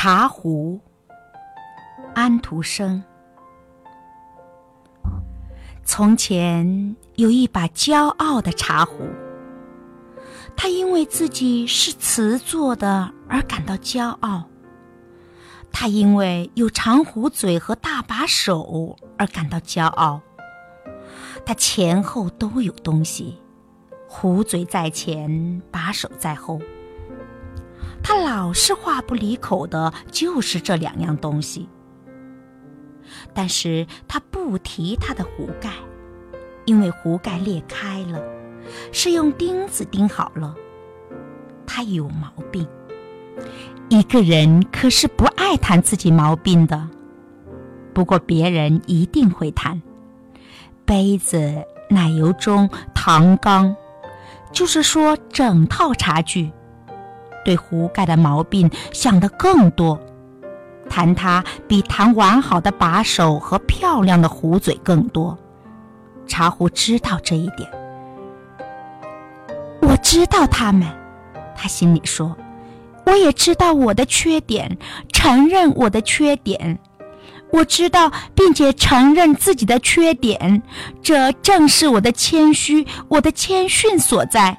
茶壶，安徒生。从前有一把骄傲的茶壶，他因为自己是瓷做的而感到骄傲；他因为有长壶嘴和大把手而感到骄傲。他前后都有东西，壶嘴在前，把手在后。他老是话不离口的，就是这两样东西。但是他不提他的壶盖，因为壶盖裂开了，是用钉子钉好了。他有毛病。一个人可是不爱谈自己毛病的，不过别人一定会谈。杯子、奶油盅、糖缸，就是说整套茶具。对壶盖的毛病想得更多，谈它比谈完好的把手和漂亮的壶嘴更多。茶壶知道这一点，我知道他们，他心里说，我也知道我的缺点，承认我的缺点，我知道并且承认自己的缺点，这正是我的谦虚，我的谦逊所在。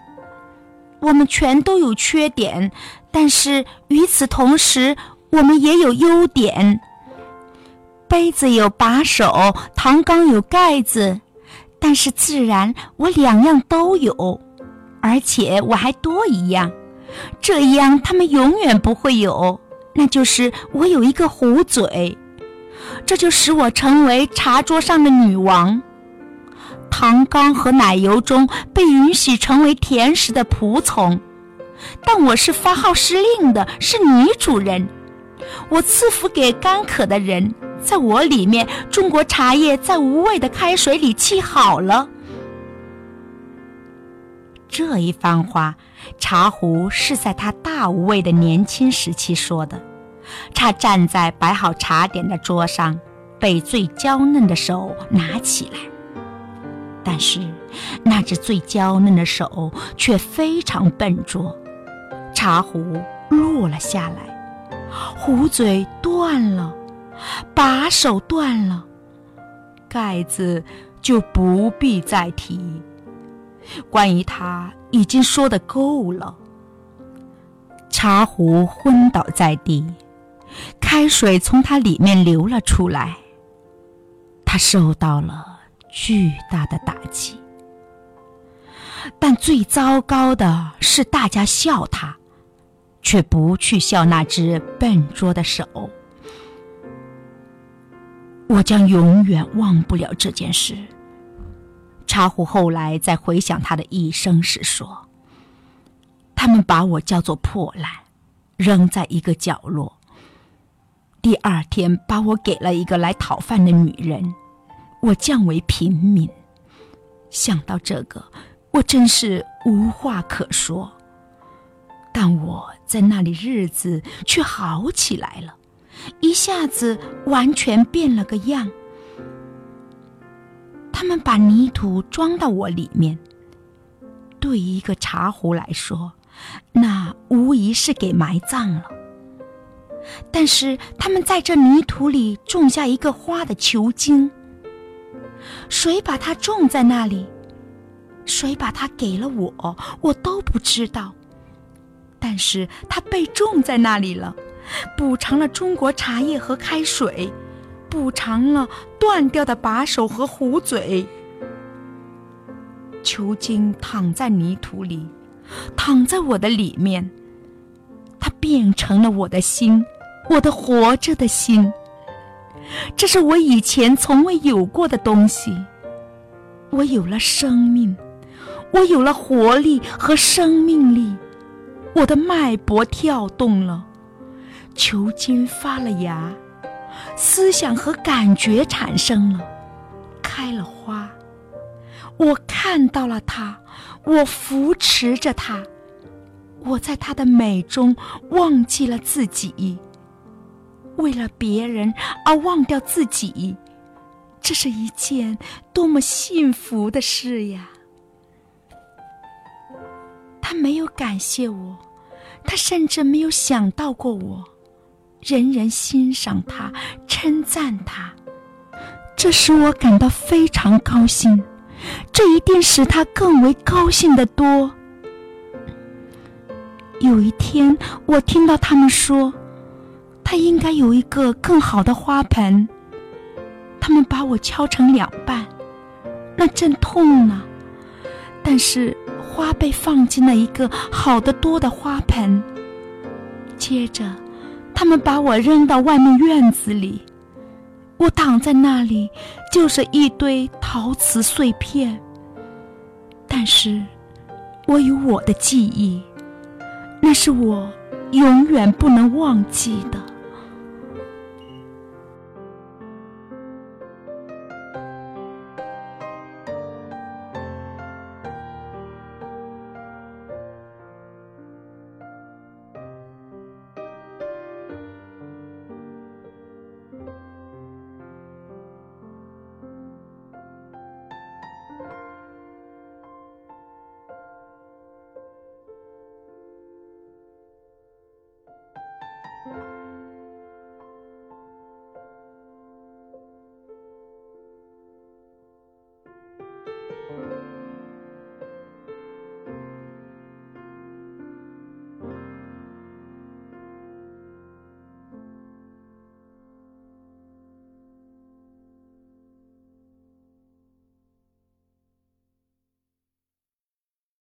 我们全都有缺点，但是与此同时，我们也有优点。杯子有把手，糖缸有盖子，但是自然我两样都有，而且我还多一样，这样他们永远不会有，那就是我有一个壶嘴，这就使我成为茶桌上的女王。糖缸和奶油中被允许成为甜食的仆从，但我是发号施令的，是女主人。我赐福给干渴的人，在我里面，中国茶叶在无味的开水里沏好了。这一番话，茶壶是在他大无畏的年轻时期说的。他站在摆好茶点的桌上，被最娇嫩的手拿起来。但是，那只最娇嫩的手却非常笨拙，茶壶落了下来，壶嘴断了，把手断了，盖子就不必再提。关于他，已经说的够了。茶壶昏倒在地，开水从它里面流了出来，他受到了。巨大的打击，但最糟糕的是，大家笑他，却不去笑那只笨拙的手。我将永远忘不了这件事。茶壶后来在回想他的一生时说：“他们把我叫做破烂，扔在一个角落。第二天，把我给了一个来讨饭的女人。”我降为平民，想到这个，我真是无话可说。但我在那里日子却好起来了，一下子完全变了个样。他们把泥土装到我里面，对于一个茶壶来说，那无疑是给埋葬了。但是他们在这泥土里种下一个花的球茎。谁把它种在那里？谁把它给了我？我都不知道。但是它被种在那里了，补偿了中国茶叶和开水，补偿了断掉的把手和壶嘴。球茎躺在泥土里，躺在我的里面，它变成了我的心，我的活着的心。这是我以前从未有过的东西。我有了生命，我有了活力和生命力，我的脉搏跳动了，球茎发了芽，思想和感觉产生了，开了花。我看到了它，我扶持着它，我在它的美中忘记了自己。为了别人而忘掉自己，这是一件多么幸福的事呀！他没有感谢我，他甚至没有想到过我。人人欣赏他，称赞他，这使我感到非常高兴。这一定使他更为高兴的多。有一天，我听到他们说，他应该有一个更好的花盆。他们把我敲成两半，那阵痛呢。但是花被放进了一个好的多的花盆。接着，他们把我扔到外面院子里，我躺在那里，就是一堆陶瓷碎片。但是，我有我的记忆，那是我永远不能忘记的。